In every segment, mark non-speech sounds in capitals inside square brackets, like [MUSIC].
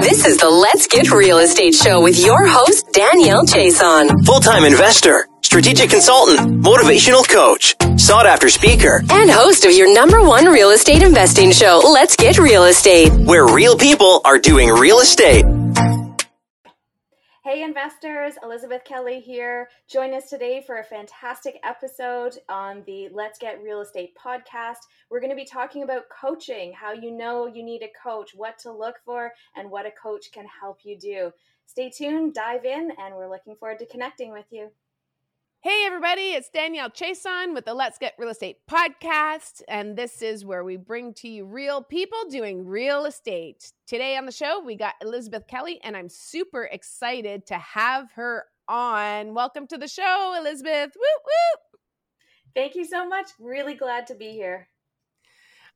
This is the Let's Get Real Estate Show with your host, Danielle Chason. Full time investor, strategic consultant, motivational coach, sought after speaker, and host of your number one real estate investing show, Let's Get Real Estate, where real people are doing real estate. Hey investors, Elizabeth Kelly here. Join us today for a fantastic episode on the Let's Get Real Estate podcast. We're going to be talking about coaching, how you know you need a coach, what to look for, and what a coach can help you do. Stay tuned, dive in, and we're looking forward to connecting with you. Hey, everybody, it's Danielle Chason with the Let's Get Real Estate podcast. And this is where we bring to you real people doing real estate. Today on the show, we got Elizabeth Kelly, and I'm super excited to have her on. Welcome to the show, Elizabeth. Woo woo. Thank you so much. Really glad to be here.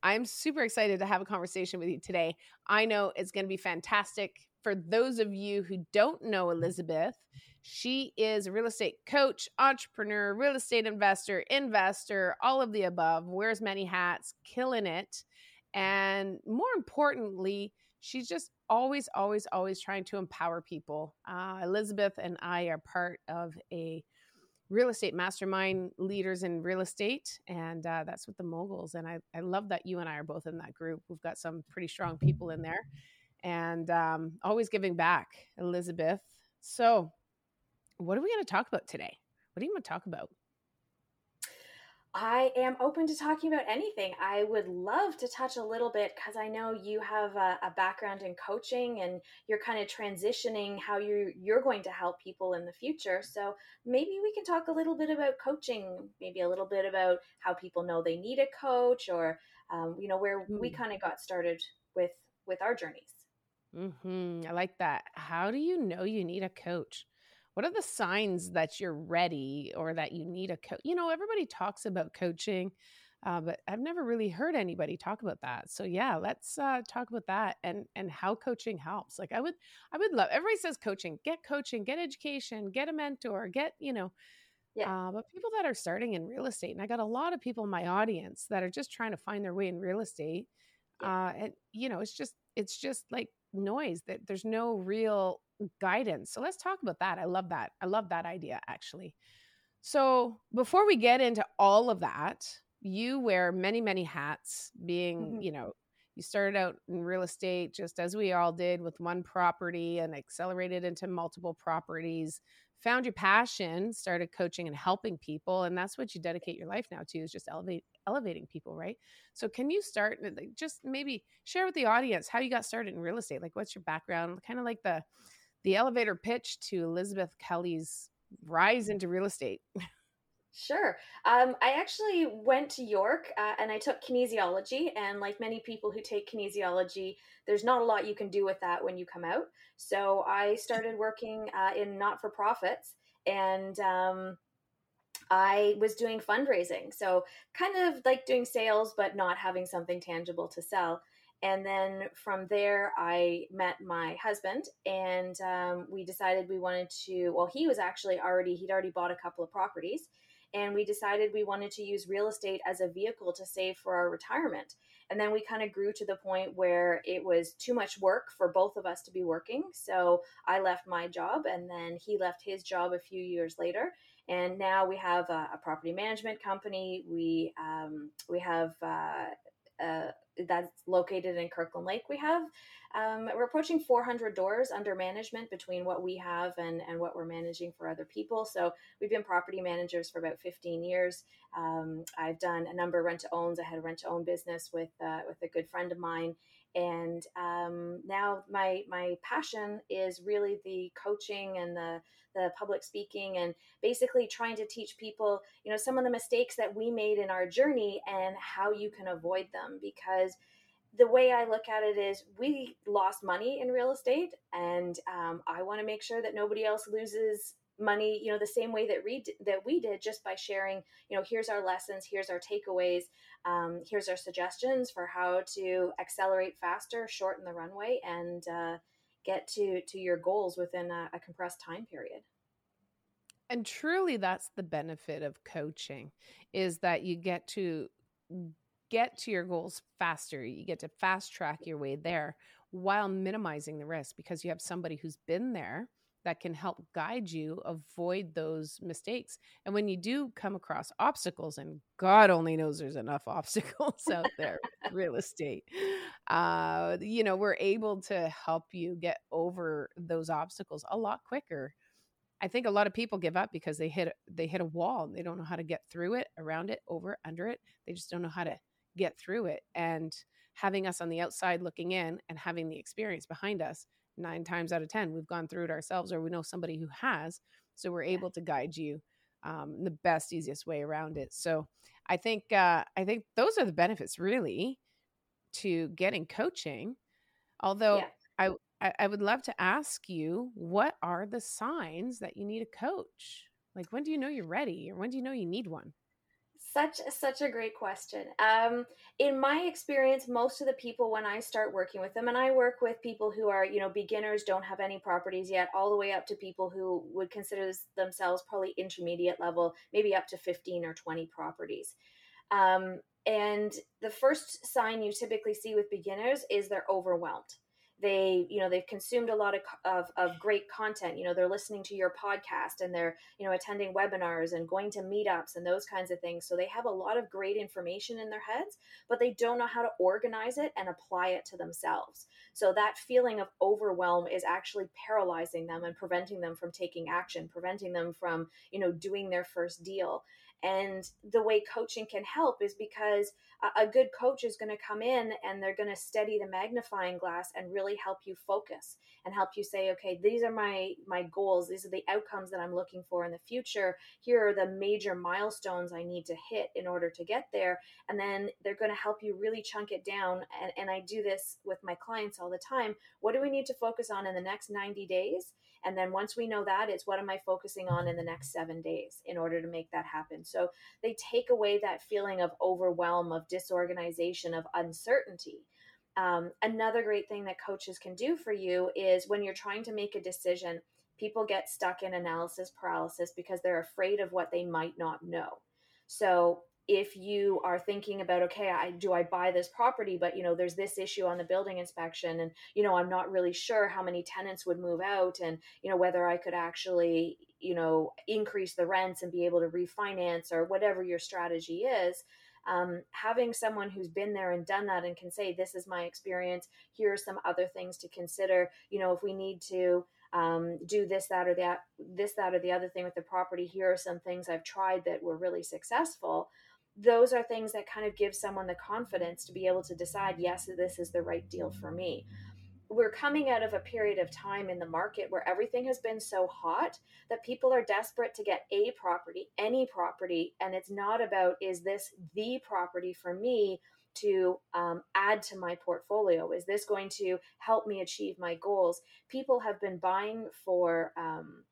I'm super excited to have a conversation with you today. I know it's going to be fantastic. For those of you who don't know Elizabeth, she is a real estate coach, entrepreneur, real estate investor, investor, all of the above, wears many hats, killing it. And more importantly, she's just always, always, always trying to empower people. Uh, Elizabeth and I are part of a real estate mastermind leaders in real estate and uh, that's with the moguls and I, I love that you and i are both in that group we've got some pretty strong people in there and um, always giving back elizabeth so what are we going to talk about today? What do you want to talk about? I am open to talking about anything. I would love to touch a little bit because I know you have a, a, background in coaching and you're kind of transitioning how you you're going to help people in the future. So maybe we can talk a little bit about coaching, maybe a little bit about how people know they need a coach, or um, you know where mm. we kind of got started with with our journeys. Mm-hmm. I like that. How do you know you need a coach? What are the signs that you're ready or that you need a coach you know everybody talks about coaching uh, but i've never really heard anybody talk about that so yeah let's uh, talk about that and and how coaching helps like i would i would love everybody says coaching get coaching get education get a mentor get you know yeah. Uh, but people that are starting in real estate and i got a lot of people in my audience that are just trying to find their way in real estate yeah. uh, and you know it's just it's just like noise that there's no real guidance. So let's talk about that. I love that. I love that idea actually. So before we get into all of that, you wear many, many hats, being, mm-hmm. you know, you started out in real estate just as we all did with one property and accelerated into multiple properties found your passion started coaching and helping people and that's what you dedicate your life now to is just elevate elevating people right so can you start just maybe share with the audience how you got started in real estate like what's your background kind of like the the elevator pitch to Elizabeth Kelly's rise into real estate? [LAUGHS] Sure. Um, I actually went to York uh, and I took kinesiology. And like many people who take kinesiology, there's not a lot you can do with that when you come out. So I started working uh, in not for profits and um, I was doing fundraising. So kind of like doing sales, but not having something tangible to sell and then from there i met my husband and um, we decided we wanted to well he was actually already he'd already bought a couple of properties and we decided we wanted to use real estate as a vehicle to save for our retirement. And then we kind of grew to the point where it was too much work for both of us to be working so i left my job and then he left his job a few years later. And now we have a, a property management company we um, we have uh, uh, that's located in Kirkland Lake. We have um, we're approaching 400 doors under management between what we have and, and what we're managing for other people. So we've been property managers for about 15 years. Um, I've done a number of rent to owns. I had a rent to own business with uh, with a good friend of mine, and um, now my my passion is really the coaching and the the public speaking and basically trying to teach people you know some of the mistakes that we made in our journey and how you can avoid them. Because the way I look at it is we lost money in real estate, and um, I want to make sure that nobody else loses money you know the same way that we that we did just by sharing you know here's our lessons here's our takeaways um, here's our suggestions for how to accelerate faster shorten the runway and uh, get to to your goals within a, a compressed time period. And truly that's the benefit of coaching is that you get to get to your goals faster. You get to fast track your way there while minimizing the risk because you have somebody who's been there that can help guide you avoid those mistakes and when you do come across obstacles and god only knows there's enough [LAUGHS] obstacles out there [LAUGHS] real estate uh you know we're able to help you get over those obstacles a lot quicker. I think a lot of people give up because they hit they hit a wall and they don't know how to get through it around it over under it. They just don't know how to get through it and having us on the outside looking in and having the experience behind us nine times out of 10, we've gone through it ourselves or we know somebody who has. So we're able to guide you um, the best, easiest way around it. So I think, uh, I think those are the benefits really to getting coaching. Although yeah. I, I would love to ask you, what are the signs that you need a coach? Like, when do you know you're ready or when do you know you need one? Such such a great question. Um, in my experience, most of the people when I start working with them, and I work with people who are you know beginners, don't have any properties yet, all the way up to people who would consider themselves probably intermediate level, maybe up to fifteen or twenty properties. Um, and the first sign you typically see with beginners is they're overwhelmed they you know they've consumed a lot of, of, of great content you know they're listening to your podcast and they're you know attending webinars and going to meetups and those kinds of things. So they have a lot of great information in their heads but they don't know how to organize it and apply it to themselves. So that feeling of overwhelm is actually paralyzing them and preventing them from taking action preventing them from you know doing their first deal. And the way coaching can help is because a, good coach is going to come in and they're going to steady the magnifying glass and really help you focus and help you say, okay, these are my my goals. These are the outcomes that I'm looking for in the future. Here are the major milestones I need to hit in order to get there. And then they're going to help you really chunk it down. And, and I do this with my clients all the time. What do we need to focus on in the next 90 days? And then once we know that, it's what am I focusing on in the next seven days in order to make that happen. So they take away that feeling of overwhelm, of disorganization, of uncertainty. Um, another great thing that coaches can do for you is when you're trying to make a decision, people get stuck in analysis paralysis because they're afraid of what they might not know. So if you are thinking about okay i do i buy this property? But you know there's this issue on the building inspection and you know i'm not really sure how many tenants would move out and you know whether i could actually you know increase the rents and be able to refinance or whatever your strategy is. Um, having someone who's been there and done that and can say this is my experience. Here are some other things to consider. You know if we need to um, do this that or that this that or the other thing with the property here are some things i've tried that were really successful those are things that kind of give someone the confidence to be able to decide, yes, this is the right deal for me. We're coming out of a period of time in the market where everything has been so hot that people are desperate to get a property, any property. And it's not about, is this the property for me to um, add to my portfolio? Is this going to help me achieve my goals? People have been buying for um,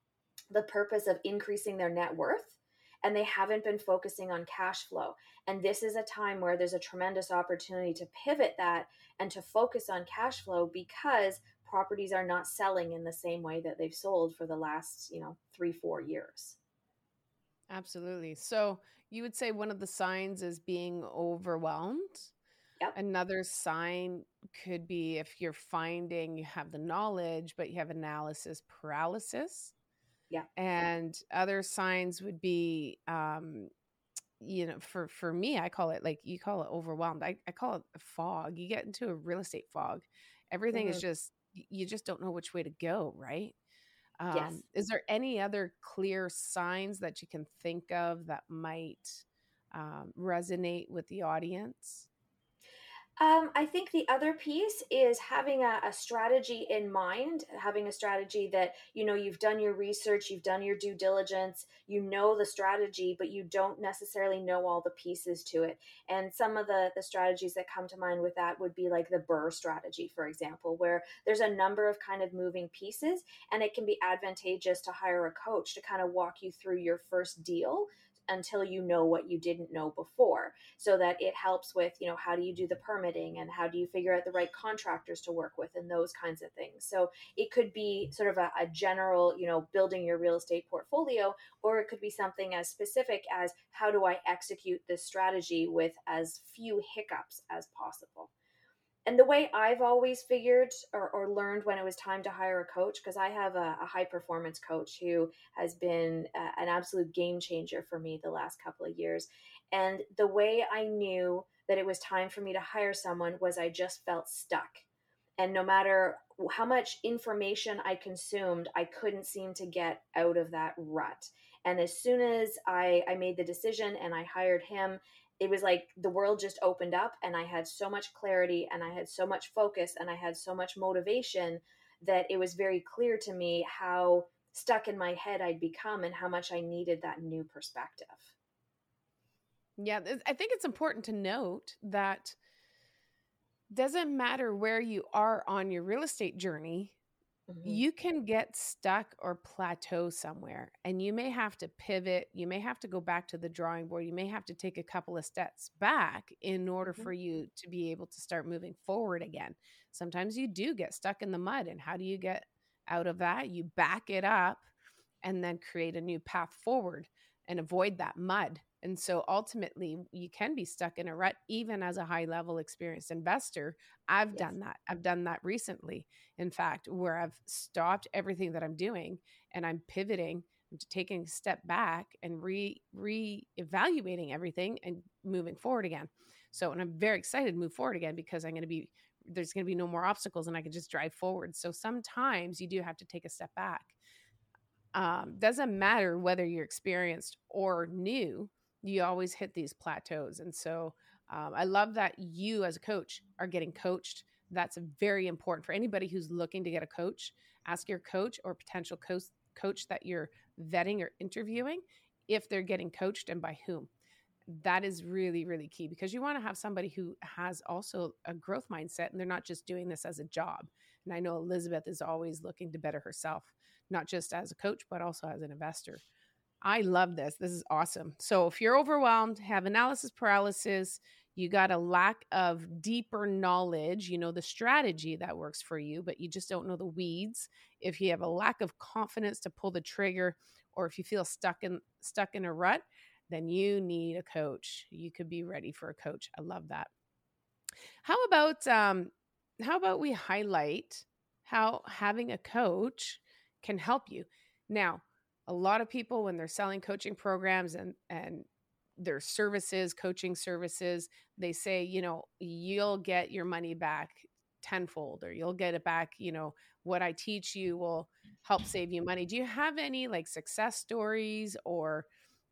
the purpose of increasing their net worth and they haven't been focusing on cash flow. And this is a time where there's a tremendous opportunity to pivot that and to focus on cash flow because properties are not selling in the same way that they've sold for the last, you know, 3 4 years. Absolutely. So, you would say one of the signs is being overwhelmed. Yep. Another sign could be if you're finding you have the knowledge, but you have analysis paralysis. Yeah. And other signs would be um you know for for me i call it like you call it overwhelmed i, I call it a fog you get into a real estate fog everything mm-hmm. is just you just don't know which way to go right um, yes. is there any other clear signs that you can think of that might um, resonate with the audience um, I think the other piece is having a, a, strategy in mind, having a strategy that, you know, you've done your research, you've done your due diligence, you know the strategy, but you don't necessarily know all the pieces to it. And some of the, the strategies that come to mind with that would be like the BRRRR strategy, for example, where there's a number of kind of moving pieces and it can be advantageous to hire a coach to kind of walk you through your first deal until you know what you didn't know before so that it helps with you know how do you do the permitting and how do you figure out the right contractors to work with and those kinds of things. So it could be sort of a, a general you know building your real estate portfolio or it could be something as specific as how do i execute this strategy with as few hiccups as possible and the way I've always figured or, or, learned when it was time to hire a coach, because I have a, a, high performance coach who has been a, an absolute game changer for me the last couple of years. And the way I knew that it was time for me to hire someone was I just felt stuck. And no matter how much information I consumed, I couldn't seem to get out of that rut. And as soon as I, I made the decision and I hired him, it was like the world just opened up and I had so much clarity and I had so much focus and I had so much motivation that it was very clear to me how stuck in my head I'd become and how much I needed that new perspective. Yeah, I think it's important to note that doesn't matter where you are on your real estate journey, mm-hmm. you can get stuck or plateau somewhere and you may have to pivot, you may have to go back to the drawing board, you may have to take a couple of steps back in order mm-hmm. for you to be able to start moving forward again. Sometimes you do get stuck in the mud and how do you get out of that? You back it up and then create a new path forward and avoid that mud and so ultimately, you can be stuck in a rut, even as a high level experienced investor. I've yes. done that. I've done that recently, in fact, where I've stopped everything that I'm doing and I'm pivoting taking a step back and re re-evaluating everything and moving forward again. So, and I'm very excited to move forward again because I'm going to be there's going to be no more obstacles and I can just drive forward. So sometimes you do have to take a step back. Um, doesn't matter whether you're experienced or new you always hit these plateaus. And so um, I love that you, as a coach, are getting coached. That's very important for anybody who's looking to get a coach. Ask your coach or potential coach coach that you're vetting or interviewing if they're getting coached and by whom. That is really, really key because you want to have somebody who has also a growth mindset and they're not just doing this as a job. And I know Elizabeth is always looking to better herself, not just as a coach, but also as an investor. I love this. This is awesome. So if you're overwhelmed, have analysis paralysis, you got a lack of deeper knowledge, you know the strategy that works for you, but you just don't know the weeds. If you have a lack of confidence to pull the trigger or if you feel stuck in stuck in a rut, then you need a coach. You could be ready for a coach. I love that. How about um how about we highlight how having a coach can help you? Now, a lot of people when they're selling coaching programs and and their services coaching services they say you know you'll get your money back tenfold or you'll get it back you know what i teach you will help save you money. Do you have any like success stories or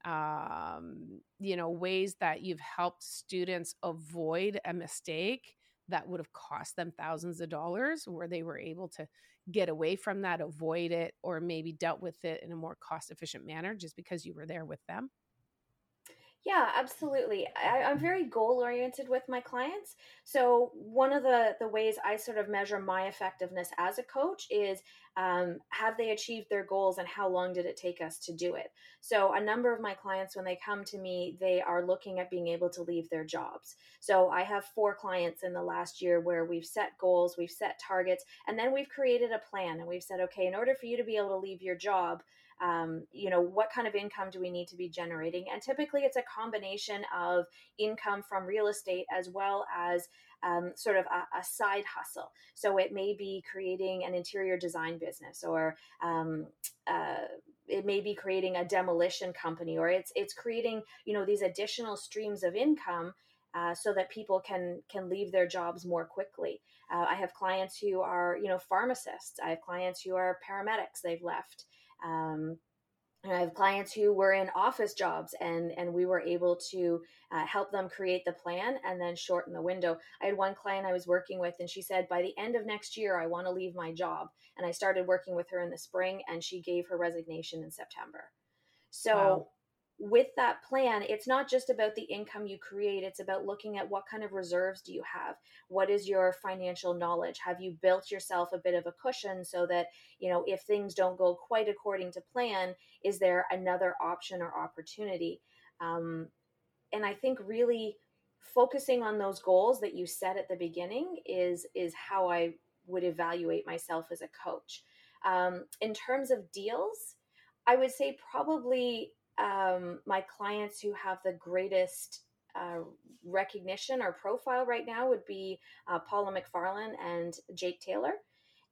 um, you know ways that you've helped students avoid a mistake that would have cost them thousands of dollars where they were able to get away from that, avoid it, or maybe dealt with it in a more cost efficient manner just because you were there with them? Yeah, absolutely. I, am very goal oriented with my clients. So one of the the ways I sort of measure my effectiveness as a coach is um, have they achieved their goals and how long did it take us to do it? So a number of my clients, when they come to me, they are looking at being able to leave their jobs. So I have four clients in the last year where we've set goals, we've set targets, and then we've created a plan and we've said, okay, in order for you to be able to leave your job um, you know what kind of income do we need to be generating and typically it's a combination of income from real estate as well as um, sort of a, a, side hustle so it may be creating an interior design business or um, uh, it may be creating a demolition company or it's it's creating you know these additional streams of income uh, so that people can can leave their jobs more quickly. Uh, I have clients who are you know pharmacists. I have clients who are paramedics. They've left. Um, and I have clients who were in office jobs, and and we were able to uh, help them create the plan and then shorten the window. I had one client I was working with, and she said, by the end of next year, I want to leave my job. And I started working with her in the spring, and she gave her resignation in September. So wow with that plan, it's not just about the income you create, it's about looking at what kind of reserves do you have? What is your financial knowledge? Have you built yourself a bit of a cushion so that, you know, if things don't go quite according to plan, is there another option or opportunity? Um, and I think really focusing on those goals that you set at the beginning is is how I would evaluate myself as a coach. Um, in terms of deals, I would say probably um, my clients who have the greatest uh, recognition or profile right now would be uh, Paula McFarlane and Jake Taylor.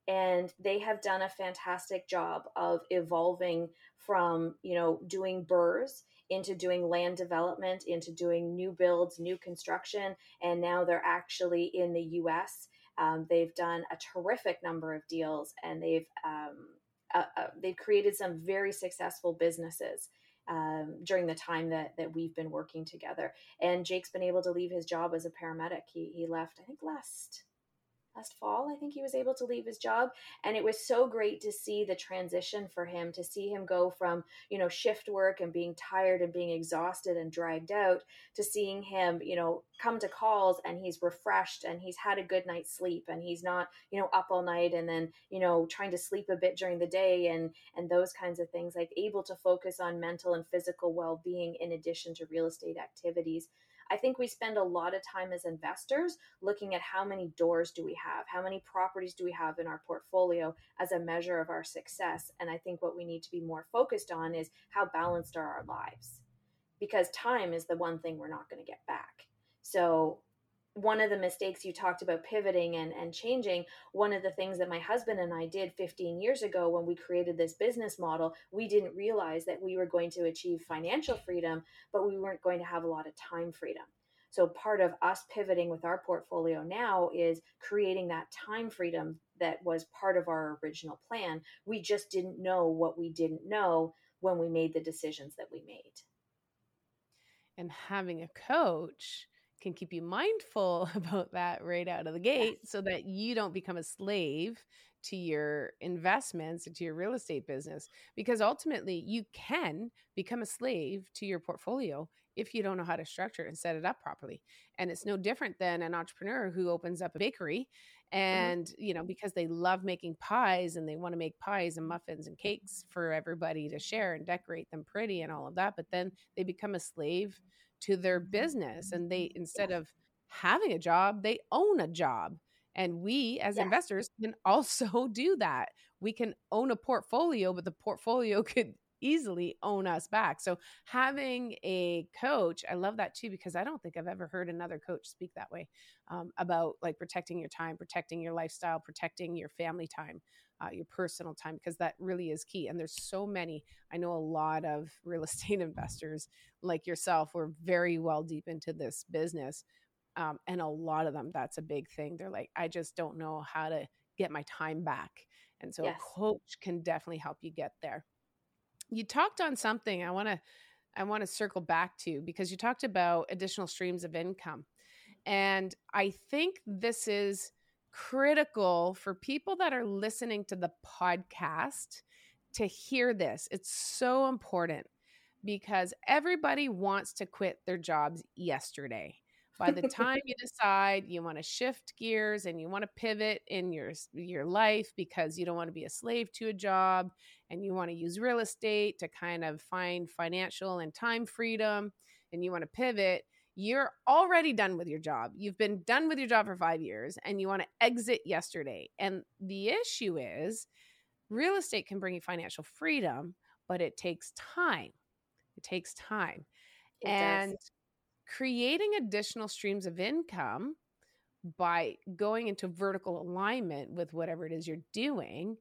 And they have done a fantastic job of evolving from, you know, doing BRRRRs into doing land development, into doing new builds, new construction, and now they're actually in the U.S. Um, they've done a terrific number of deals, and they've um, uh, uh, they've created some very successful businesses um, during the time that that we've been working together. And Jake's been able to leave his job as a paramedic. He he left, I think, last last fall i think he was able to leave his job. And it was so great to see the transition for him to see him go from you know shift work and being tired and being exhausted and dragged out to seeing him you know come to calls and he's refreshed and he's had a good night's sleep and he's not you know up all night and then you know trying to sleep a bit during the day and and those kinds of things like able to focus on mental and physical well-being in addition to real estate activities I think we spend a lot of time as investors looking at how many doors do we have, how many properties do we have in our portfolio as a measure of our success. And I think what we need to be more focused on is how balanced are our lives because time is the one thing we're not going to get back. So one of the mistakes you talked about pivoting and, and changing one of the things that my husband and i did 15 years ago when we created this business model we didn't realize that we were going to achieve financial freedom but we weren't going to have a lot of time freedom. So part of us pivoting with our portfolio now is creating that time freedom that was part of our original plan. We just didn't know what we didn't know when we made the decisions that we made. And having a coach can keep you mindful [LAUGHS] about that right out of the gate yes. so that you don't become a slave to your investments and to your real estate business because ultimately you can become a slave to your portfolio if you don't know how to structure and set it up properly and it's no different than an entrepreneur who opens up a bakery mm-hmm. and mm-hmm. you know because they love making pies and they want to make pies and muffins and cakes for everybody to share and decorate them pretty and all of that but then they become a slave to their business and they instead of having a job they own a job. And we as investors can also [LAUGHS] do that. We can own a portfolio but the portfolio [LAUGHS] could easily own us back so having a coach i love that too because i don't think i've ever heard another coach speak that way um, about like protecting your time protecting your lifestyle protecting your family time uh, your personal time because that really is key. And there's so many. I know a lot of [LAUGHS] real estate investors like yourself were very well deep into this business. Um, and a lot of them, that's a big thing. They're like, I just don't know how to get my time back. And so yes. a coach can definitely help you get there. You talked on something I want to I want to circle back to because you talked about additional streams of income. And I think this is critical for people that are listening to the podcast to hear this. It's so important because everybody wants to quit their jobs yesterday. By the [LAUGHS] time you decide you want to shift gears and you want to pivot in your your life because you don't want to be a slave to a job and you want to use real estate to kind of find financial and time freedom and you want to pivot, you're already done with your job. You've been done with your job for five years and you want to exit yesterday. And the issue is real estate can bring you financial freedom, but it takes time. It takes time. It and does. Creating additional streams of income by going into vertical alignment with whatever it is you're doing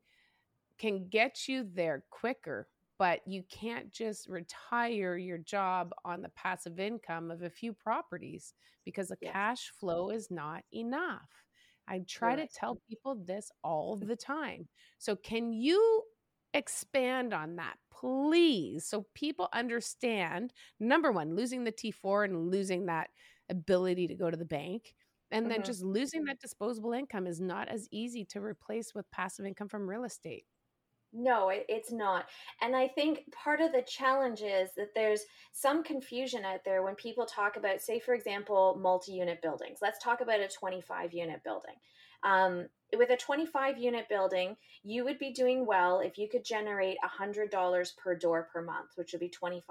can get you there quicker but you can't just retire your job on the passive income of a few properties because the yes. cash flow is not enough. I try right. to tell people this all the time. So, can you expand on that, please? So people understand number one, losing the T4 and losing that ability to go to the bank. And mm-hmm. then just losing that disposable income is not as easy to replace with passive income from real estate. No, it, it's not. And I think part of the challenge is that there's some confusion out there when people talk about, say, for example, multi unit buildings. Let's talk about a 25 unit building. Um, with a 25 unit building, you would be doing well if you could generate $100 per door per month, which would be $2,500.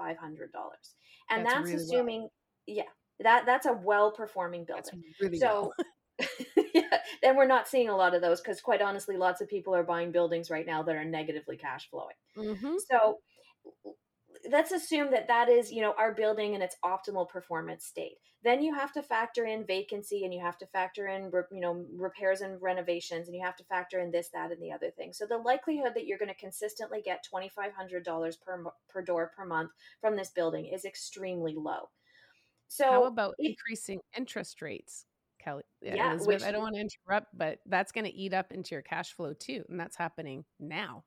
And that's, that's really assuming, well. yeah, that that's a well performing building. Really so, well. [LAUGHS] [LAUGHS] yeah, and we're not seeing a lot of those because, quite honestly, lots of people are buying buildings right now that are negatively cash flowing. Mm-hmm. So, let's assume that that is you know our building in its optimal performance state. Then you have to factor in vacancy and you have to factor in you know repairs and renovations and you have to factor in this that and the other thing. So the likelihood that you're going to consistently get $2500 per per door per month from this building is extremely low. So how about it, increasing interest rates kelly? Yeah, Elizabeth, which, i don't want to interrupt but that's going to eat up into your cash flow too and that's happening now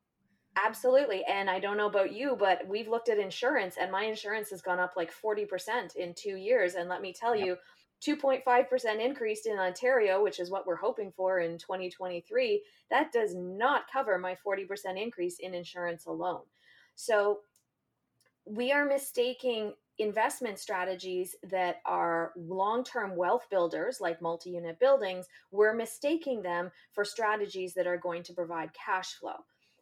Absolutely. And I don't know about you, but we've looked at insurance and my insurance has gone up like 40% in two years. And let me tell yep. you, 2.5% increase in Ontario, which is what we're hoping for in 2023, that does not cover my 40% increase in insurance alone. So we are mistaking investment strategies that are long term wealth builders, like multi unit buildings, we're mistaking them for strategies that are going to provide cash flow.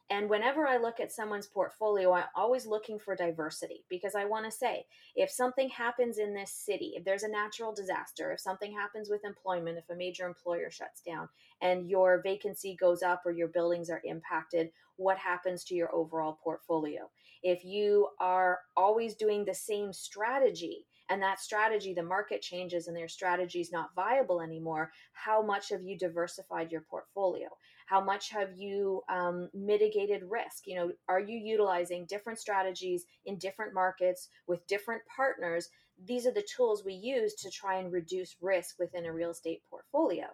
And whenever I look at someone's portfolio, I'm always looking for diversity because I want to say if something happens in this city, if there's a natural disaster, if something happens with employment, if a major employer shuts down and your vacancy goes up or your buildings are impacted, what happens to your overall portfolio? If you are always doing the same strategy, and that strategy, the market changes and their strategy is not viable anymore, how much have you diversified your portfolio? How much have you um, mitigated risk? You know, are you utilizing different strategies in different markets with different partners? These are the tools we use to try and reduce risk within a real estate portfolio.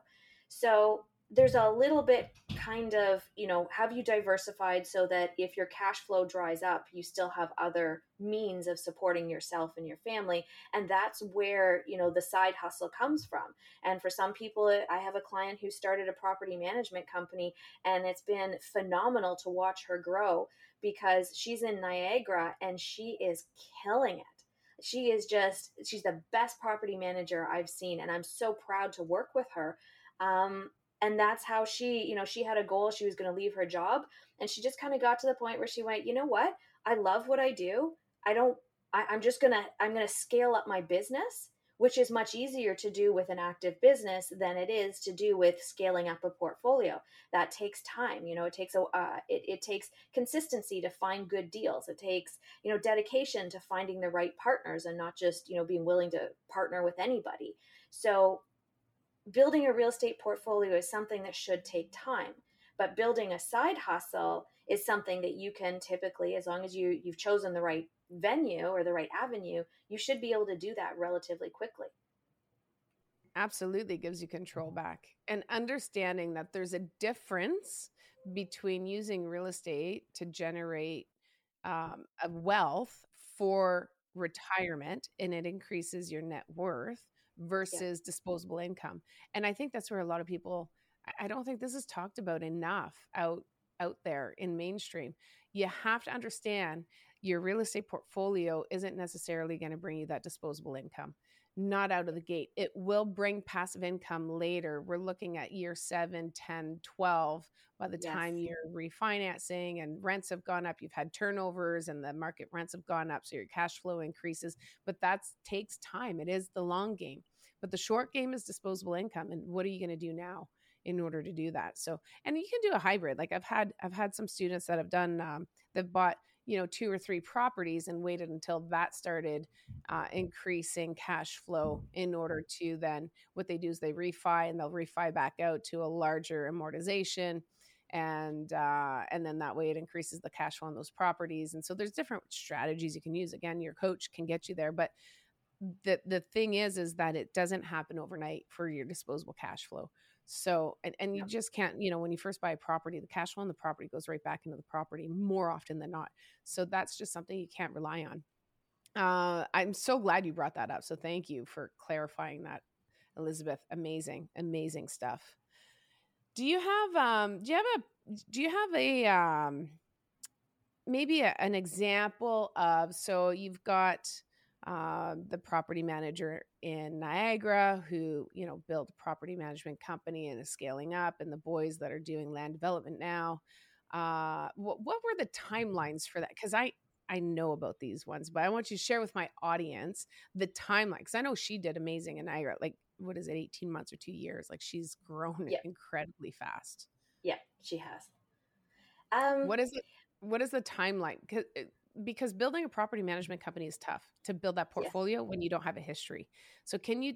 So there's a little bit kind of you know have you diversified so that if your cash flow dries up you still have other means of supporting yourself and your family? And that's where you know the side hustle comes from. And for some people i have a client who started a property management company and it's been phenomenal to watch her grow because she's in niagara and she is killing it. She is just she's the best property manager i've seen and i'm so proud to work with her. Um, and that's how she you know she had a goal she was going to leave her job and she just kind of got to the point where she went you know what? I love what i do. I don't I, i'm just gonna i'm gonna scale up my business which is much easier to do with an active business than it is to do with scaling up a portfolio. That takes time you know it takes a uh, it, it takes consistency to find good deals. It takes you know dedication to finding the right partners and not just you know being willing to partner with anybody. So building a real estate portfolio is something that should take time but building a side hustle is something that you can typically as long as you you've chosen the right venue or the right avenue you should be able to do that relatively quickly. Absolutely gives you control back. And understanding that there's a difference between using real estate to generate um, wealth for retirement and it increases your net worth versus yeah. disposable income. And I think that's where a lot of people I don't think this is talked about enough out out there in mainstream. You have to understand your real estate portfolio isn't necessarily going to bring you that disposable income not out of the gate. It will bring passive income later. We're looking at year 7, 10, 12 by the yes. time you're refinancing and rents have gone up, you've had turnovers and the market rents have gone up so your cash flow increases, but that takes time. It is the long game. But the short game is disposable income and what are you going to do now? in order to do that so and you can do a hybrid like i've had i've had some students that have done um, they've bought you know two or three properties and waited until that started uh, increasing cash flow in order to then what they do is they refi and they'll refi back out to a larger amortization and uh, and then that way it increases the cash flow on those properties. And so there's different strategies you can use. Again your coach can get you there but the the thing is is that it doesn't happen overnight for your disposable cash flow so, and, and you just can't, you know, when you first buy a property, the cash flow on the property goes right back into the property more often than not. So that's just something you can't rely on. Uh, I'm so glad you brought that up. So thank you for clarifying that, Elizabeth. Amazing, amazing stuff. Do you have um do you have a do you have a um maybe a, an example of so you've got uh, the property manager in Niagara who, you know, built a property management company and is scaling up, and the boys that are doing land development now. Uh, what, what were the timelines for that? Because I I know about these ones, but I want you to share with my audience the timeline. Because I know she did amazing in Niagara. Like, what is it, eighteen months or two years? Like, she's grown yeah. incredibly fast. Yeah, she has. Um, what is it? What is the timeline? because building a property management company is tough to build that portfolio yeah. when you don't have a history. So can you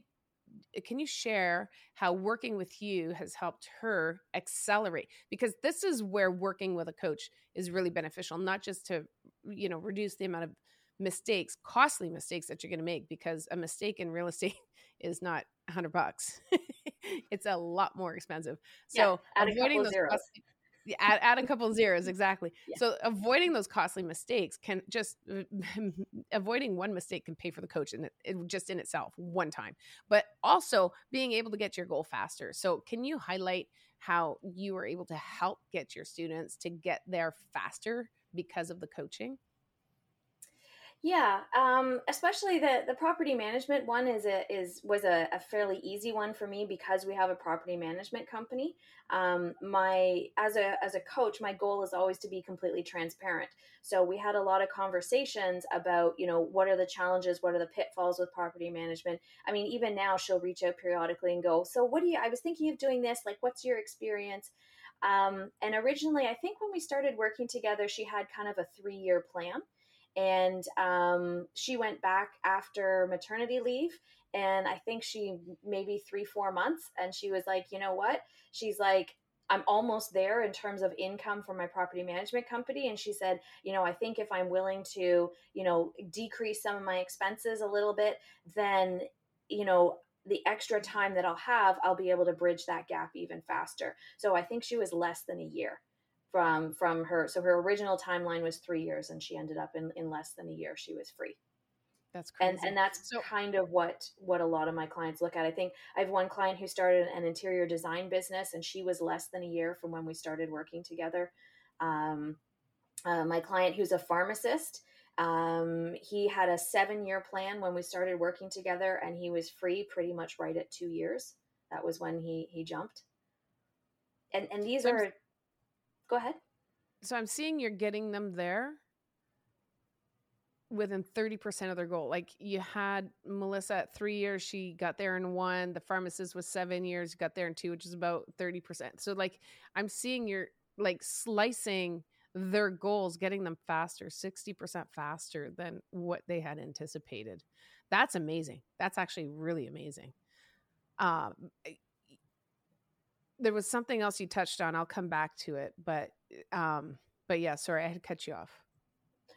uh, can you share how working with you has helped her accelerate because this is where working with a coach is really beneficial not just to you know reduce the amount of mistakes costly mistakes that you're going to make because a mistake in real estate [LAUGHS] is not 100 bucks [LAUGHS] it's a lot more expensive so yeah, avoiding those costly, add, add a couple zeros [LAUGHS] exactly. Yeah. so avoiding those costly mistakes can just [LAUGHS] avoiding one mistake can pay for the coach in it, it, just in itself one time. But also being able to get to your goal faster. So can you highlight how you were able to help get your students to get there faster because of the coaching yeah, um, especially the the property management one is a is was a, a, fairly easy one for me because we have a property management company. Um, my as a as a coach, my goal is always to be completely transparent. So we had a lot of conversations about you know what are the challenges, what are the pitfalls with property management. I mean, even now she'll reach out periodically and go, so what do you? I was thinking of doing this. Like, what's your experience? Um, and originally, I think when we started working together, she had kind of a three year plan and um, she went back after maternity leave and i think she maybe three four months and she was like you know what? She's like i'm almost there in terms of income for my property management company. And she said you know i think if i'm willing to you know decrease some of my expenses a little bit then you know the extra time that i'll have i'll be able to bridge that gap even faster. So i think she was less than a year from from her so her original timeline was three years and she ended up in, in less than a year she was free. That's crazy. and and that's so, kind of what what a lot of my clients look at. I think i have one client who started an interior design business and she was less than a year from when we started working together. Um, uh, my client who's a pharmacist um, he had a seven year plan when we started working together and he was free pretty much right at two years. That was when he he jumped. And and these are Go ahead. So I'm seeing you're getting them there within 30% of their goal. Like you had Melissa at three years, she got there in one. The pharmacist was seven years, got there in two, which is about 30%. So like I'm seeing you're like slicing their goals, getting them faster, 60% faster than what they had anticipated. That's amazing. That's actually really amazing. Um, there was something else you touched on. I'll come back to it, but um, but yeah, sorry, I had to cut you off.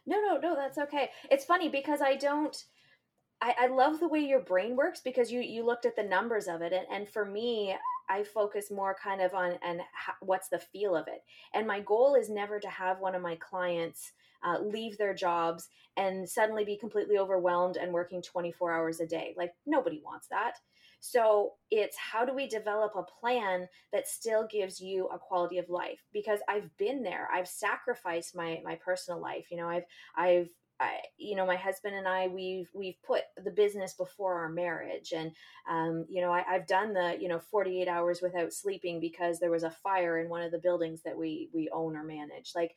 No, no, no, that's okay. It's funny because I don't. I, I love the way your brain works because you you looked at the numbers of it, and, and for me, I focus more kind of on and what's the feel of it. And my goal is never to have one of my clients uh, leave their jobs and suddenly be completely overwhelmed and working 24 hours a day. Like nobody wants that. So it's how do we develop a plan that still gives you a quality of life? Because I've been there. I've sacrificed my my personal life. You know, I've I've I, you know, my husband and I, we've we've put the business before our marriage, and um, you know, I, have done the you know 48 hours without sleeping because there was a fire in one of the buildings that we we own or manage. Like,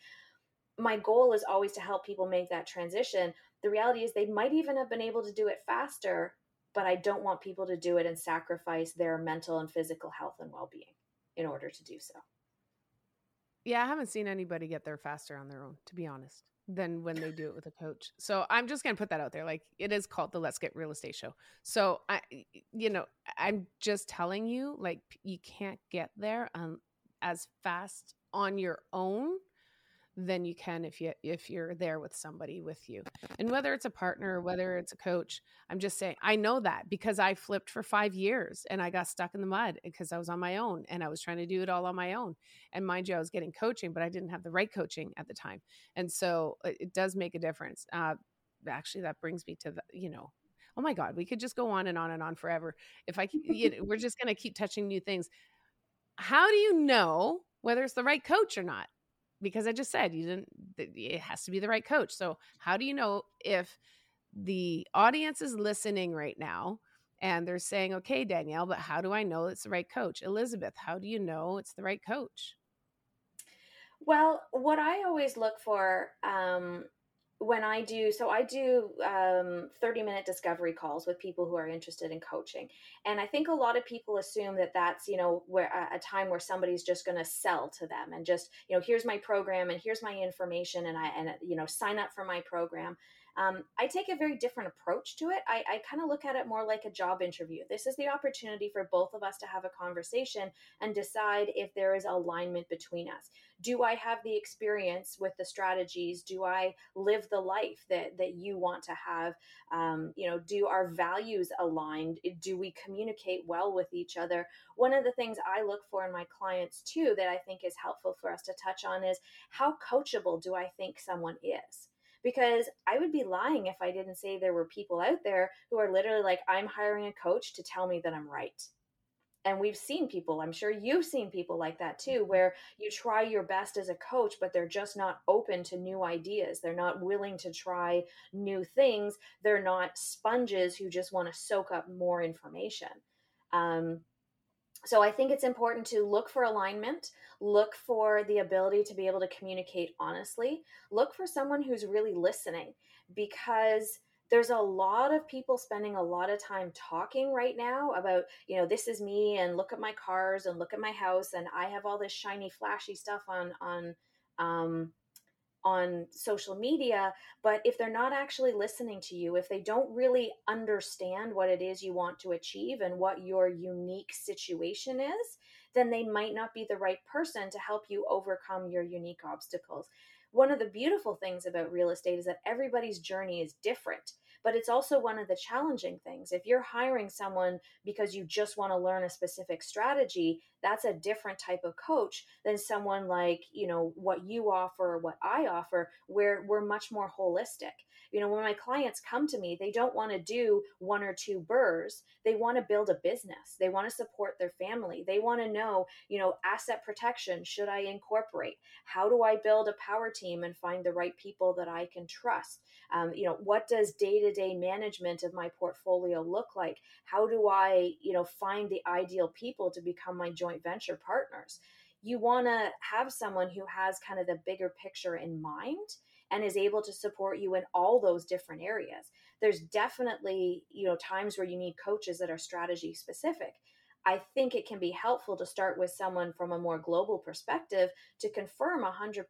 my goal is always to help people make that transition. The reality is, they might even have been able to do it faster but I don't want people to do it and sacrifice their mental and physical health and well being in order to do so. Yeah, I haven't seen anybody get there faster on their own, to be honest, than when they do it with a coach. So I'm just going to put that out there. Like it is called the Let's Get Real Estate Show. So I, you know, I'm just telling you, like you can't get there um, as fast on your own than you can if you if you're there with somebody with you. And whether it's a partner or whether it's a coach i'm just saying i know that because i flipped for five years and i got stuck in the mud because i was on my own and i was trying to do it all on my own. And mind you i was getting coaching but i didn't have the right coaching at the time. And so it, it does make a difference. Uh, actually that brings me to the you know oh my god we could just go on and on and on forever. If i you know, we're just going to keep touching new things. How do you know whether it's the right coach or not because I just said you didn't it has to be the right coach. So how do you know if the audience is listening right now and they're saying, "Okay, Danielle, but how do I know it's the right coach?" Elizabeth, how do you know it's the right coach? Well, what I always look for um, when I do, so I do um, 30 minute discovery calls with people who are interested in coaching. And I think a lot of people assume that that's, you know, where a, a time where somebody's just going to sell to them and just, you know, here's my program and here's my information and I, and, you know, sign up for my program. Um, I take a very different approach to it. I, I kind of look at it more like a job interview. This is the opportunity for both of us to have a conversation and decide if there is alignment between us. Do I have the experience with the strategies? Do I live the life that, that you want to have? Um, you know, do our values aligned? Do we communicate well with each other? One of the things I look for in my clients too that I think is helpful for us to touch on is how coachable do I think someone is? Because I would be lying if I didn't say there were people out there who are literally like, I'm hiring a coach to tell me that I'm right. And we've seen people, I'm sure you've seen people like that too, mm-hmm. where you try your best as a coach, but they're just not open to new ideas. They're not willing to try new things. They're not sponges who just want to soak up more information. Um, so I think it's important to look for alignment, look for the ability to be able to communicate honestly, look for someone who's really listening because there's a lot of people spending a lot of time talking right now about, you know, this is me and look at my cars and look at my house and I have all this shiny flashy stuff on on um on social media, but if they're not actually listening to you, if they don't really understand what it is you want to achieve and what your unique situation is, then they might not be the right person to help you overcome your unique obstacles. One of the beautiful things about real estate is that everybody's journey is different but it's also one of the challenging things. If you're hiring someone because you just want to learn a specific strategy, that's a different type of coach than someone like, you know, what you offer or what I offer, where we're much more holistic. You know, when my clients come to me, they don't want to do one or two BRRRRs. They want to build a business. They want to support their family. They want to know, you know, asset protection, should I incorporate? How do I build a power team and find the right people that I can trust? Um, you know, what does day to day management of my portfolio look like? How do I, you know, find the ideal people to become my joint venture partners? You want to have someone who has kind of the bigger picture in mind and is able to support you in all those different areas. There's definitely, you know, times where you need coaches that are strategy specific. I think it can be helpful to start with someone from a more global perspective to confirm 100%.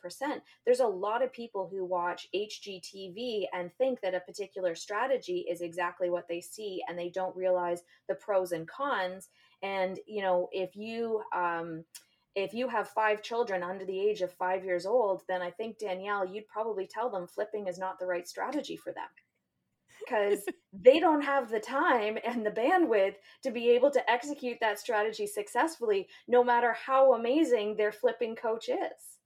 There's a lot of people who watch HGTV and think that a particular strategy is exactly what they see and they don't realize the pros and cons. And, you know, if you, um, if you have five children under the age of five years old, then I think, Danielle, you'd probably tell them flipping is not the right strategy for them because they don't have the time and the bandwidth to be able to execute that strategy successfully, no matter how amazing their flipping coach is.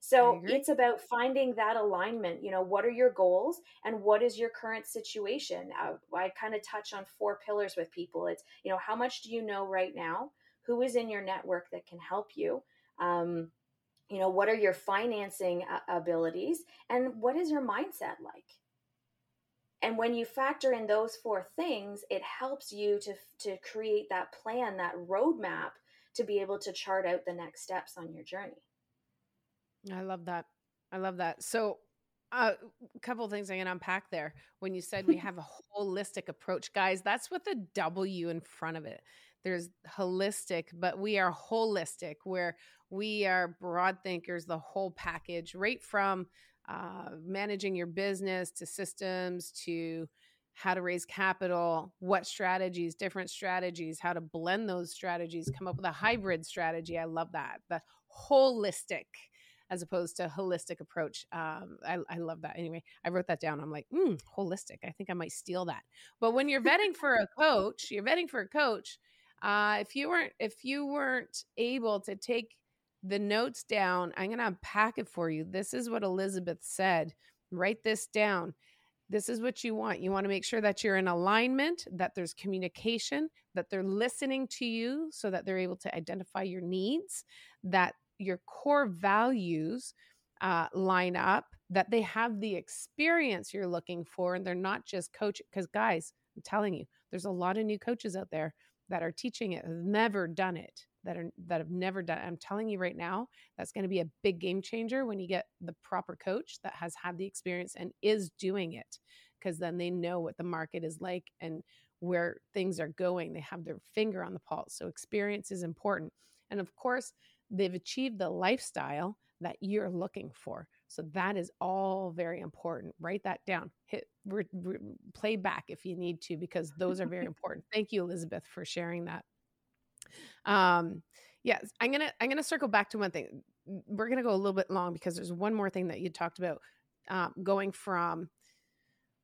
So it's about finding that alignment. You know, what are your goals and what is your current situation? Uh, I kind of touch on four pillars with people. It's, you know, how much do you know right now? who is in your network that can help you um, you know what are your financing uh, abilities and what is your mindset like and when you factor in those four things it helps you to to create that plan that roadmap to be able to chart out the next steps on your journey. I love that. I love that. So uh, a couple things I can unpack there. When you said we [LAUGHS] have a wholistic approach, guys, that's with a W in front of it. There's holistic, but we are wholistic, where we are broad thinkers, the whole package, right from uh, managing your business to systems to how to raise capital, what strategies, different strategies, how to blend those strategies, come up with a hybrid strategy. I love that. The wholistic as opposed to holistic approach. Um, I, I, love that. Anyway, I wrote that down. I'm like, mm, wholistic. I think I might steal that. But when you're vetting for a coach, you're vetting for a coach. Uh, if you weren't if you weren't able to take the notes down, I'm going to unpack it for you. This is what Elizabeth said. Write this down. This is what you want. You want to make sure that you're in alignment, that there's communication, that they're listening to you so that they're able to identify your needs, that your core values uh, line up, that they have the experience you're looking for, and they're not just coach. Because, guys, I'm telling you, there's a lot of new coaches out there that are teaching it have never done it. That are that have never done i'm telling you right now that's going to be a big game changer when you get the proper coach that has had the experience and is doing it because then they know what the market is like and where things are going. They have their finger on the pulse so experience is important. And of course they've achieved the lifestyle that you're looking for so that is all very important. Write that down. Hit re, re, play back if you need to because those are very [LAUGHS] important. Thank you elizabeth for sharing that um yes i'm gonna i'm gonna circle back to one thing we're gonna go a little bit long because there's one more thing that you talked about uh, going from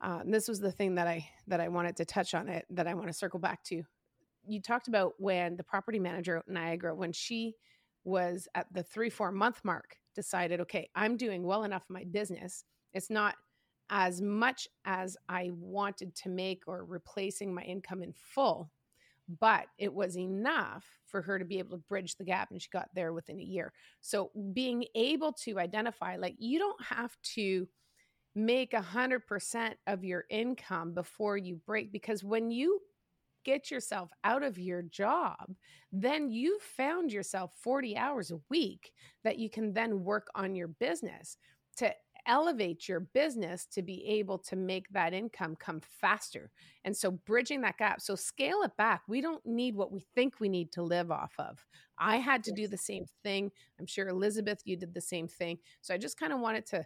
uh, this was the thing that i that i wanted to touch on it that i want to circle back to. You talked about when the property manager at niagara when she was at the three four month mark decided okay i'm doing well enough in my business. It's not as much as i wanted to make or replacing my income in full but it was enough for her to be able to bridge the gap and she got there within a year. So being able to identify like you don't have to make a hundred percent of your income before you break because when you get yourself out of your job then you found yourself 40 hours a week that you can then work on your business to elevate your business to be able to make that income come faster. And so bridging that gap. So scale it back. We don't need what we think we need to live off of. I had to yes. do the same thing. I'm sure Elizabeth, you did the same thing. So I just kind of wanted to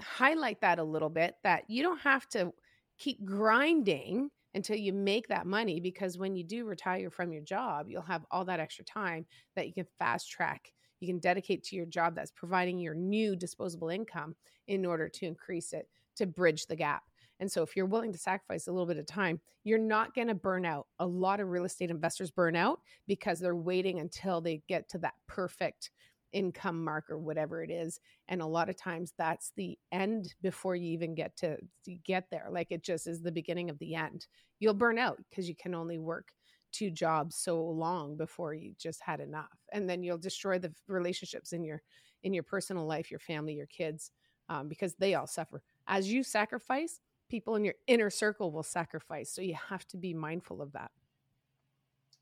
highlight that a little bit that you don't have to keep grinding until you make that money because when you do retire from your job, you'll have all that extra time that you can fast track you can dedicate to your job that's providing your new disposable income in order to increase it to bridge the gap. And so, if you're willing to sacrifice a little bit of time, you're not going to burn out. A lot of real estate investors burn out because they're waiting until they get to that perfect income mark or whatever it is and a lot of times that's the end before you even get to, to get there like it just is the beginning of the end you'll burn out because you can only work two jobs so long before you just had enough and then you'll destroy the relationships in your in your personal life your family your kids um, because they all suffer. As you sacrifice people in your inner circle will sacrifice so you have to be mindful of that.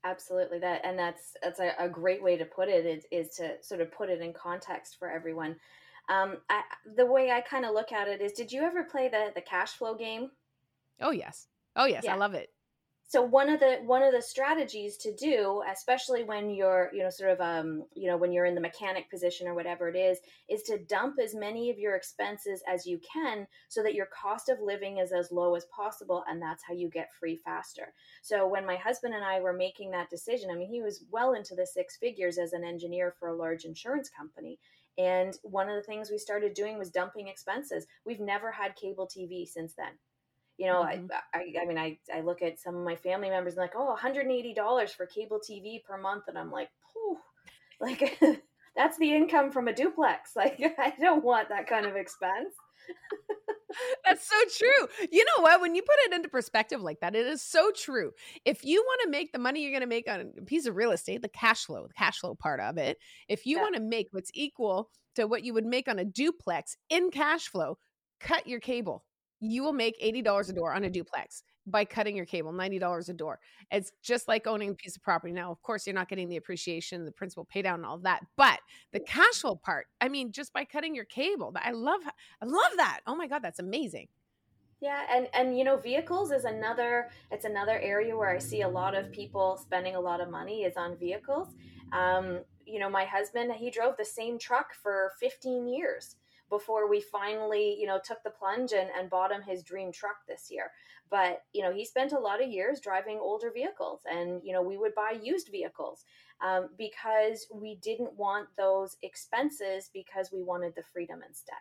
Absolutely that and that's that's a, a great way to put it is, is, to sort of put it in context for everyone. Um, I, the way i kind of look at it is did you ever play the the cash flow game? Oh yes. Oh yes yeah. i love it so one of the one of the strategies to do especially when you're you know sort of um you know when you're in the mechanic position or whatever it is is to dump as many of your expenses as you can so that your cost of living is as low as possible and that's how you get free faster. So when my husband and i were making that decision i mean he was well into the six figures as an engineer for a large insurance company and one of the things we started doing was dumping expenses. We've never had cable tv since then you know mm-hmm. I, I, I mean I, I look at some of my family members and like oh $180 for cable tv per month and i'm like Phew. [LAUGHS] like [LAUGHS] that's the income from a duplex [LAUGHS] like i don't want that kind of expense That's so true. You know what? When you put it into perspective like that, it is so true. If you want to make the money you're going to make on a piece of real estate, the cash flow, the cash flow part of it, if you yeah. want to make what's equal to what you would make on a duplex in cash flow, cut your cable you will make $80 a door on a duplex by cutting your cable, $90 a door. It's just like owning a piece of property. Now, of course, you're not getting the appreciation, the principal pay down, and all that, but the cash flow part, I mean, just by cutting your cable, I love, I love that. Oh my God, that's amazing. Yeah, and and you know, vehicles is another. It's another area where I see a lot of people spending a lot of money is on vehicles. Um, you know, my husband he drove the same truck for 15 years before we finally, you know, took the plunge and, and bought him his dream truck this year. But, you know, he spent a lot of years driving older vehicles and, you know, we would buy used vehicles um, because we didn't want those expenses because we wanted the freedom instead.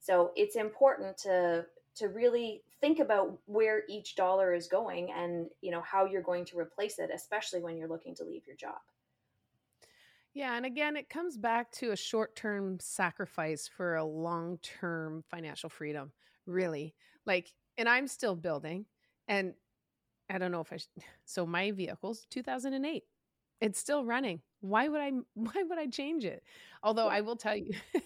So it's important to to really think about where each dollar is going and you know how you're going to replace it especially when you're looking to leave your job yeah. And again, it comes back to a short term sacrifice for a long term financial freedom, really. Like, and I'm still building. And I don't know if I, sh- [LAUGHS] so my vehicle's 2008. It's still running. Why would I, [LAUGHS] why would I change it? Although I will tell you, [LAUGHS]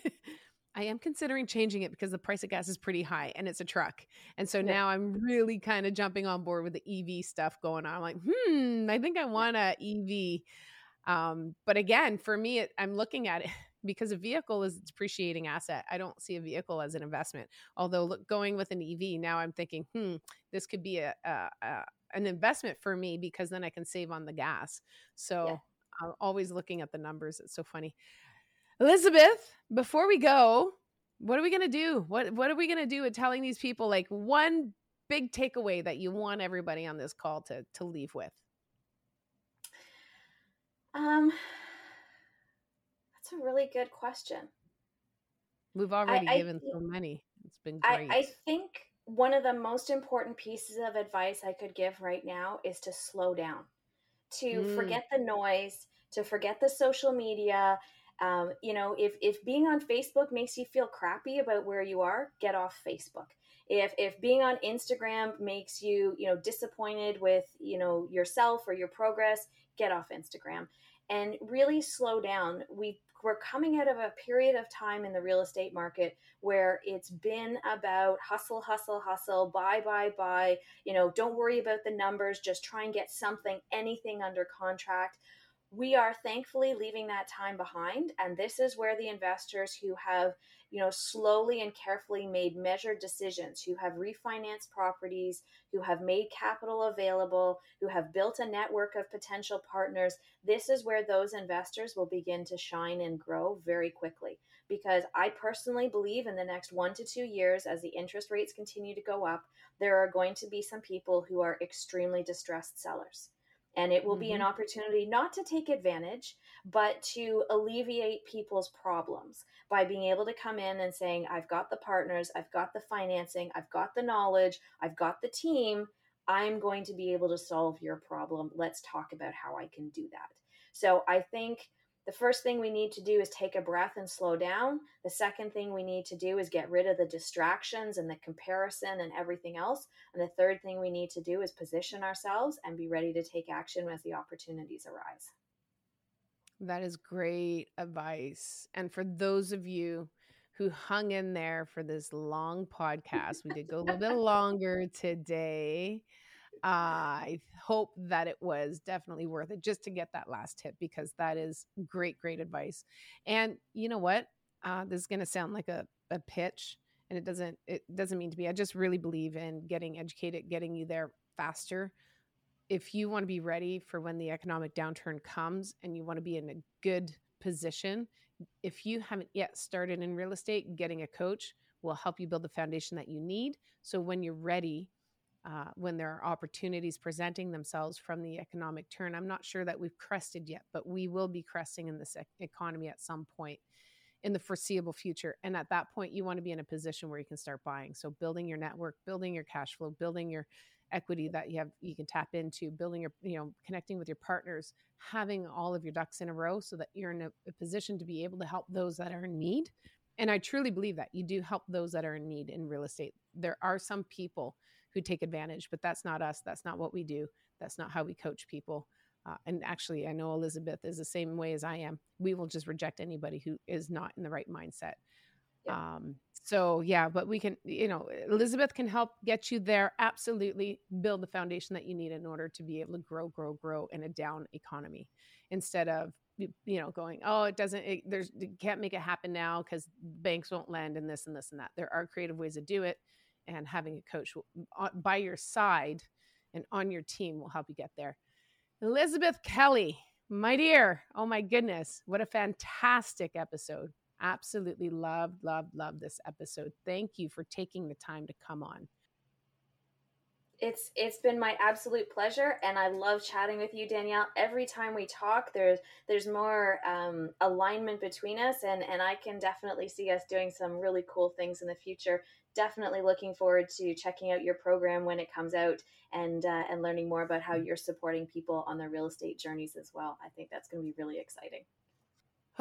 I am considering changing it because the price of gas is pretty high and it's a truck. And so yeah. now I'm really kind of jumping on board with the EV stuff going on. I'm like, hmm, I think I want a EV Um, but again, for me, it, I'm looking at it [LAUGHS] because a vehicle is a depreciating asset. I don't see a vehicle as an investment. Although look, going with an EV now, I'm thinking, hmm, this could be a, a, a an investment for me because then I can save on the gas. So yeah. I'm always looking at the numbers. It's so funny. Elizabeth, before we go, what are we gonna do? What what are we gonna do with telling these people like one big takeaway that you want everybody on this call to to leave with? Um that's a really good question. We've already I, given I, so many. It's been great. I, I think one of the most important pieces of advice I could give right now is to slow down, to mm. forget the noise, to forget the social media. Um, you know, if if being on Facebook makes you feel crappy about where you are, get off Facebook. If if being on Instagram makes you you know disappointed with you know yourself or your progress, get off Instagram and really slow down. We we're coming out of a period of time in the real estate market where it's been about hustle, hustle, hustle, buy, buy, buy. You know, don't worry about the numbers, just try and get something, anything under contract. We are thankfully leaving that time behind. And this is where the investors who have you know, slowly and carefully made measured decisions, who have refinanced properties, who have made capital available, who have built a network of potential partners. This is where those investors will begin to shine and grow very quickly. Because I personally believe in the next one to two years, as the interest rates continue to go up, there are going to be some people who are extremely distressed sellers. And it will mm-hmm. be an mm-hmm. opportunity not to take advantage, but to alleviate people's problems by being able to come in and saying, I've got the partners, I've got the financing, I've got the knowledge, I've got the team. I'm going to be able to solve your problem. Let's talk about how I can do that. So I think the first thing we need to do is take a breath and slow down. The second thing we need to do is get rid of the distractions and the comparison and everything else. And the third thing we need to do is position ourselves and be ready to take action as the opportunities arise. That is great advice. And for those of you who hung in there for this long [LAUGHS] podcast, we did go a little bit longer today. I hope that it was definitely worth it just to get that last tip because that is great, great advice. And you know what? Uh, this is going to sound like a, a pitch, and it doesn't. It doesn't mean to be. I just really believe in getting educated, getting you there faster. If you want to be ready for when the economic downturn comes, and you want to be in a good position, if you haven't yet started in real estate, getting a coach will help you build the foundation that you need. So when you're ready uh, when there are opportunities presenting themselves from the economic turn. I'm not sure that we've crested yet, but we will be cresting in this economy at some point in the foreseeable future. And at that point, you want to be in a position where you can start buying. So building your network, building your cash flow, building your equity that you have you can tap into building your you know connecting with your partners having all of your ducks in a row so that you're in a, a position to be able to help those that are in need and i truly believe that you do help those that are in need in real estate there are some people who take advantage, but that's not us. That's not what we do. That's not how we coach people. Uh, and actually, I know Elizabeth is the same way as I am. We will just reject anybody who is not in the right mindset. Yeah. Um, so yeah, but we can, you know, Elizabeth can help get you there. Absolutely, build the foundation that you need in order to be able to grow, grow, grow in a down economy, instead of you know going, oh, it doesn't, it, there's, it can't make it happen now because banks won't lend and this and this and that. There are creative ways to do it and having a coach by your side and on your team will help you get there. Elizabeth Kelly, my dear, oh my goodness, what a fantastic episode. Absolutely loved, loved, loved this episode. Thank you for taking the time to come on. It's it's been my absolute pleasure, and I love chatting with you, Danielle. Every time we talk, there's there's more um, alignment between us, and and I can definitely see us doing some really cool things in the future definitely looking forward to checking out your program when it comes out and uh, and learning more about how you're supporting people on their real estate journeys as well. I think that's going to be really exciting.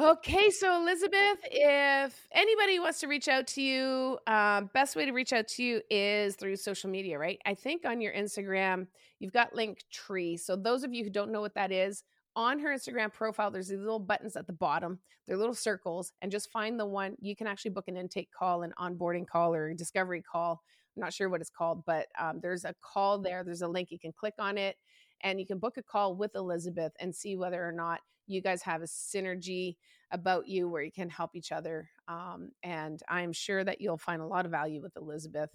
Okay, so Elizabeth, if anybody wants to reach out to you, um, best way to reach out to you is through social media, right? I think on your Instagram, you've got Linktree. So those of you who don't know what that is, on her Instagram profile, there's these little buttons at the bottom. They're little circles, and just find the one you can actually book an intake call, an onboarding call, or a discovery call. I'm not sure what it's called, but um, there's a call there. There's a link. You can click on it, and you can book a call with Elizabeth and see whether or not you guys have a synergy about you where you can help each other. Um, and I'm sure that you'll find a lot of value with Elizabeth.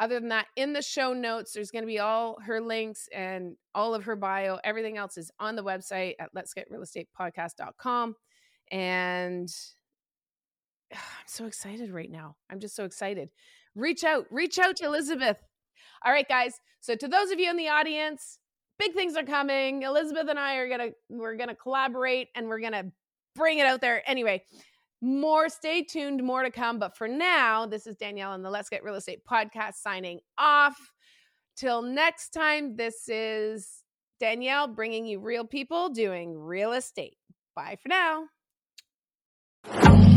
Other than that, in the show notes, there's going to be all her links and all of her bio. Everything else is on the website at let's get real estate podcast.com. And [SIGHS] I'm so excited right now. I'm just so excited. Reach out, reach out to Elizabeth. All right, guys. So to those of you in the audience, big things are coming. Elizabeth and I are gonna we're gonna collaborate and we're gonna bring it out there. Anyway, more stay tuned, more to come. But for now, this is Danielle and the Let's Get Real Estate podcast signing off. Till next time, this is Danielle bringing you real people doing real estate. Bye for now.